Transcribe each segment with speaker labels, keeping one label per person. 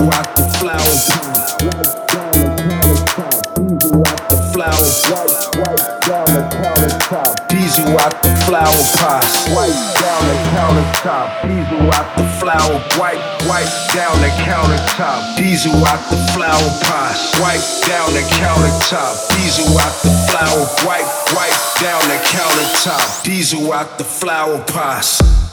Speaker 1: rock the flowers. Diesel out the flower pots. White down the countertop. Diesel out the flower pot. Swipe down the countertop. Diesel out the flower. White, white down the countertop. Diesel out the flower pot. Swipe down the countertop. Diesel out the flower.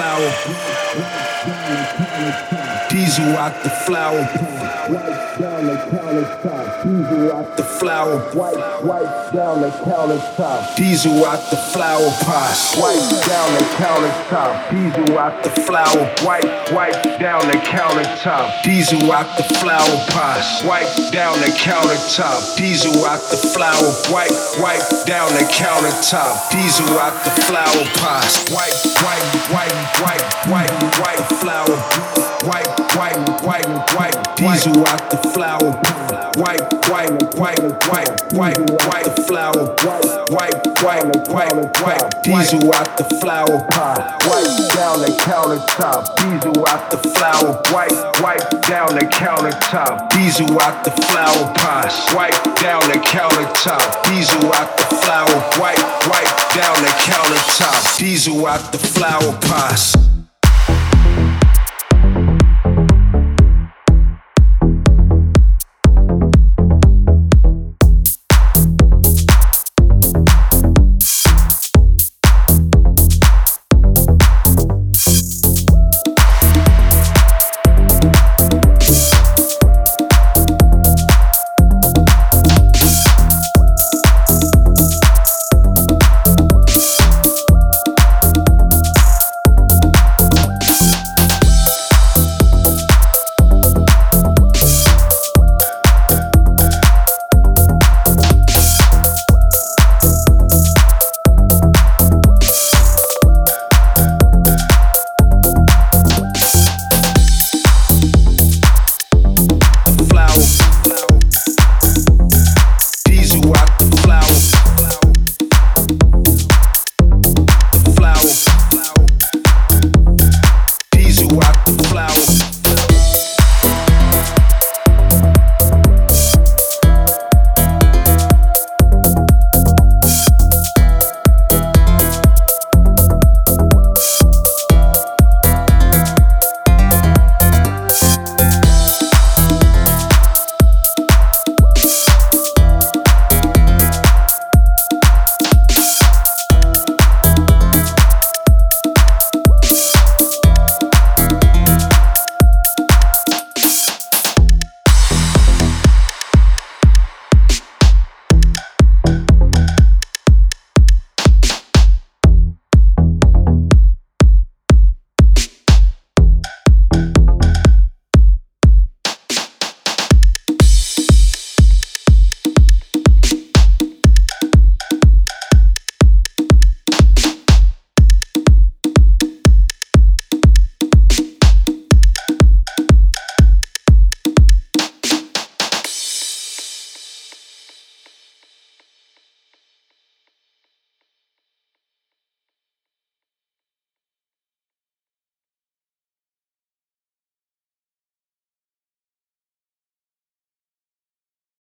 Speaker 1: flower. Wipe, wipe down the countertop. Diesel out the flower White, white down the countertop. Will rock the flower, white white down the countertop. Ties will rock the flower pot. Diesel rock the flower pot. Wipe, down the countertop. Diesel out the flower. wipe, wipe, down the countertop. Diesel out the flower pot. wipe, wipe, wipe flower. Wipe, wipe, wipe, wipe. Diesel out the flower. Wipe, wipe, wipe, wipe, wipe, wipe flower. Wipe, wipe, wipe, wipe. Diesel out the flower pot. Wipe down the countertop. Diesel out the flower. Wipe, wipe down the countertop. Diesel out the flower pot. Wipe down the countertop. Diesel out the flower. Wipe, wipe down the countertop. Diesel out the flower pot.